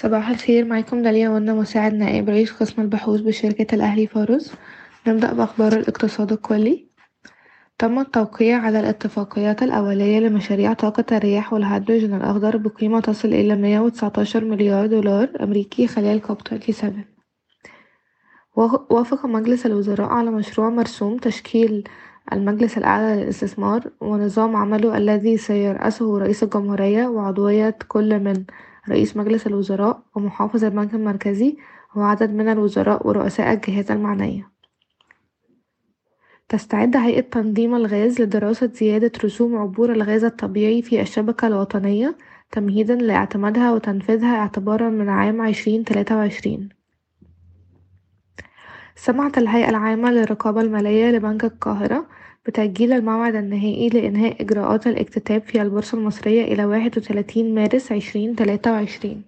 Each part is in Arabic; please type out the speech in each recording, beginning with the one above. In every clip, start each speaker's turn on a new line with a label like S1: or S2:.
S1: صباح الخير معاكم داليا وأنا مساعد نائب رئيس قسم البحوث بشركة الأهلي فارس. نبدأ بأخبار الإقتصاد الكلي. تم التوقيع على الاتفاقيات الأولية لمشاريع طاقة الرياح والهيدروجين الأخضر بقيمة تصل إلى مية وتسعتاشر مليار دولار أمريكي خلال كوب 27 وافق مجلس الوزراء على مشروع مرسوم تشكيل المجلس الأعلى للاستثمار ونظام عمله الذي سيرأسه رئيس الجمهورية وعضوية كل من رئيس مجلس الوزراء ومحافظ البنك المركزي وعدد من الوزراء ورؤساء الجهات المعنية. تستعد هيئة تنظيم الغاز لدراسة زيادة رسوم عبور الغاز الطبيعي في الشبكة الوطنية تمهيدا لاعتمادها وتنفيذها اعتبارا من عام عشرين تلاتة وعشرين. سمعت الهيئة العامة للرقابة المالية لبنك القاهرة بتأجيل الموعد النهائي لإنهاء إجراءات الاكتتاب في البورصة المصرية إلى واحد وتلاتين مارس عشرين تلاتة وعشرين.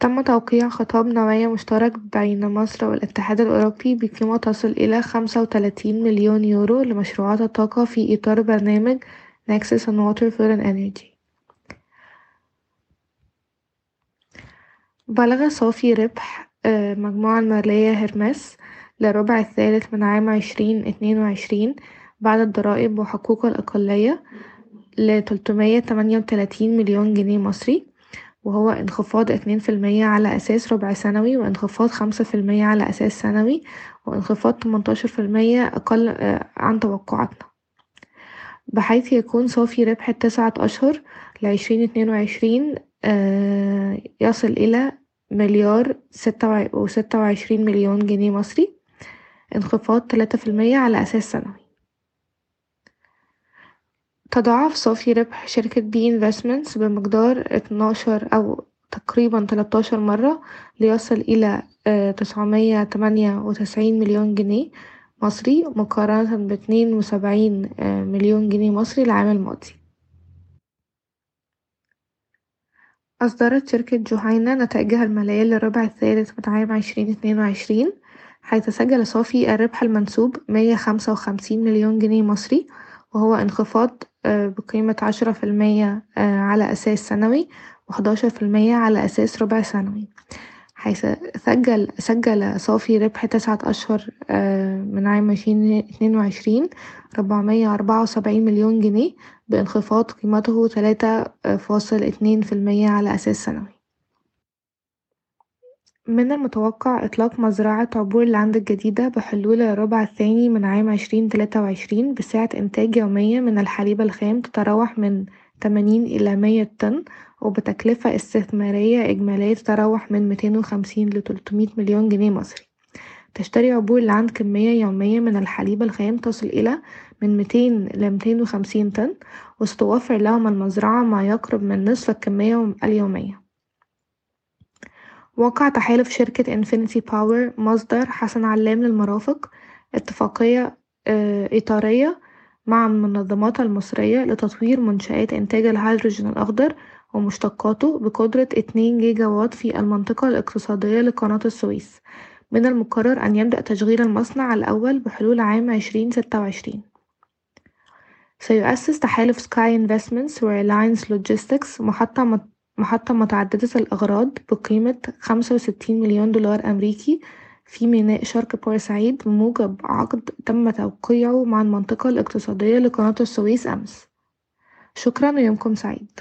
S1: تم توقيع خطاب نوايا مشترك بين مصر والاتحاد الأوروبي بقيمة تصل إلى خمسة وتلاتين مليون يورو لمشروعات الطاقة في إطار برنامج Nexus on Water and Energy. بلغ صافي ربح المجموعة المالية هرمس للربع الثالث من عام عشرين اتنين وعشرين بعد الضرائب وحقوق الأقلية لتلتمية تمانية وتلاتين مليون جنيه مصري وهو انخفاض اتنين في المية على أساس ربع سنوي وانخفاض خمسة في المية على أساس سنوي وانخفاض تمنتاشر في المية أقل عن توقعاتنا. بحيث يكون صافي ربح التسعة أشهر لعشرين اتنين وعشرين يصل إلى مليار ستة وستة وعشرين مليون جنيه مصري. انخفاض تلاتة في المية على أساس سنوي. تضاعف صافي ربح شركة B Investments بمقدار اتناشر أو تقريبا تلاتاشر مرة ليصل إلى تسعمية تمانية وتسعين مليون جنيه مصري مقارنة باتنين وسبعين مليون جنيه مصري العام الماضي. أصدرت شركة جهينة نتائجها المالية للربع الثالث من عام عشرين اتنين وعشرين حيث سجل صافي الربح المنسوب مية خمسة وخمسين مليون جنيه مصري وهو انخفاض بقيمة عشرة في المية على أساس سنوي وحداشر في المية على أساس ربع سنوي. حيث سجل سجل صافي ربح تسعة أشهر من عام عشرين اتنين وعشرين ربعمية أربعة وسبعين مليون جنيه بانخفاض قيمته تلاتة فاصل اتنين في المية على أساس سنوي. من المتوقع إطلاق مزرعة عبور العند الجديدة بحلول الربع الثاني من عام عشرين تلاتة وعشرين بسعة إنتاج يومية من الحليب الخام تتراوح من تمانين إلى مية طن وبتكلفة استثمارية إجمالية تتراوح من ميتين وخمسين لتلتمية مليون جنيه مصري. تشتري عبور لاند كمية يومية من الحليب الخام تصل إلى من ميتين لميتين وخمسين طن وستوفر لهم المزرعة ما يقرب من نصف الكمية اليومية. وقع تحالف شركة Infinity Power مصدر حسن علام للمرافق اتفاقية إطارية مع المنظمات المصرية لتطوير منشآت إنتاج الهيدروجين الأخضر ومشتقاته بقدرة اتنين جيجا واط في المنطقة الاقتصادية لقناة السويس. من المقرر أن يبدأ تشغيل المصنع الأول بحلول عام عشرين ستة وعشرين. سيؤسس تحالف Sky Investments و Reliance Logistics محطة محطة متعددة الأغراض بقيمة خمسة وستين مليون دولار أمريكي في ميناء شرق بورسعيد بموجب عقد تم توقيعه مع المنطقة الاقتصادية لقناة السويس أمس. شكرا ويومكم سعيد.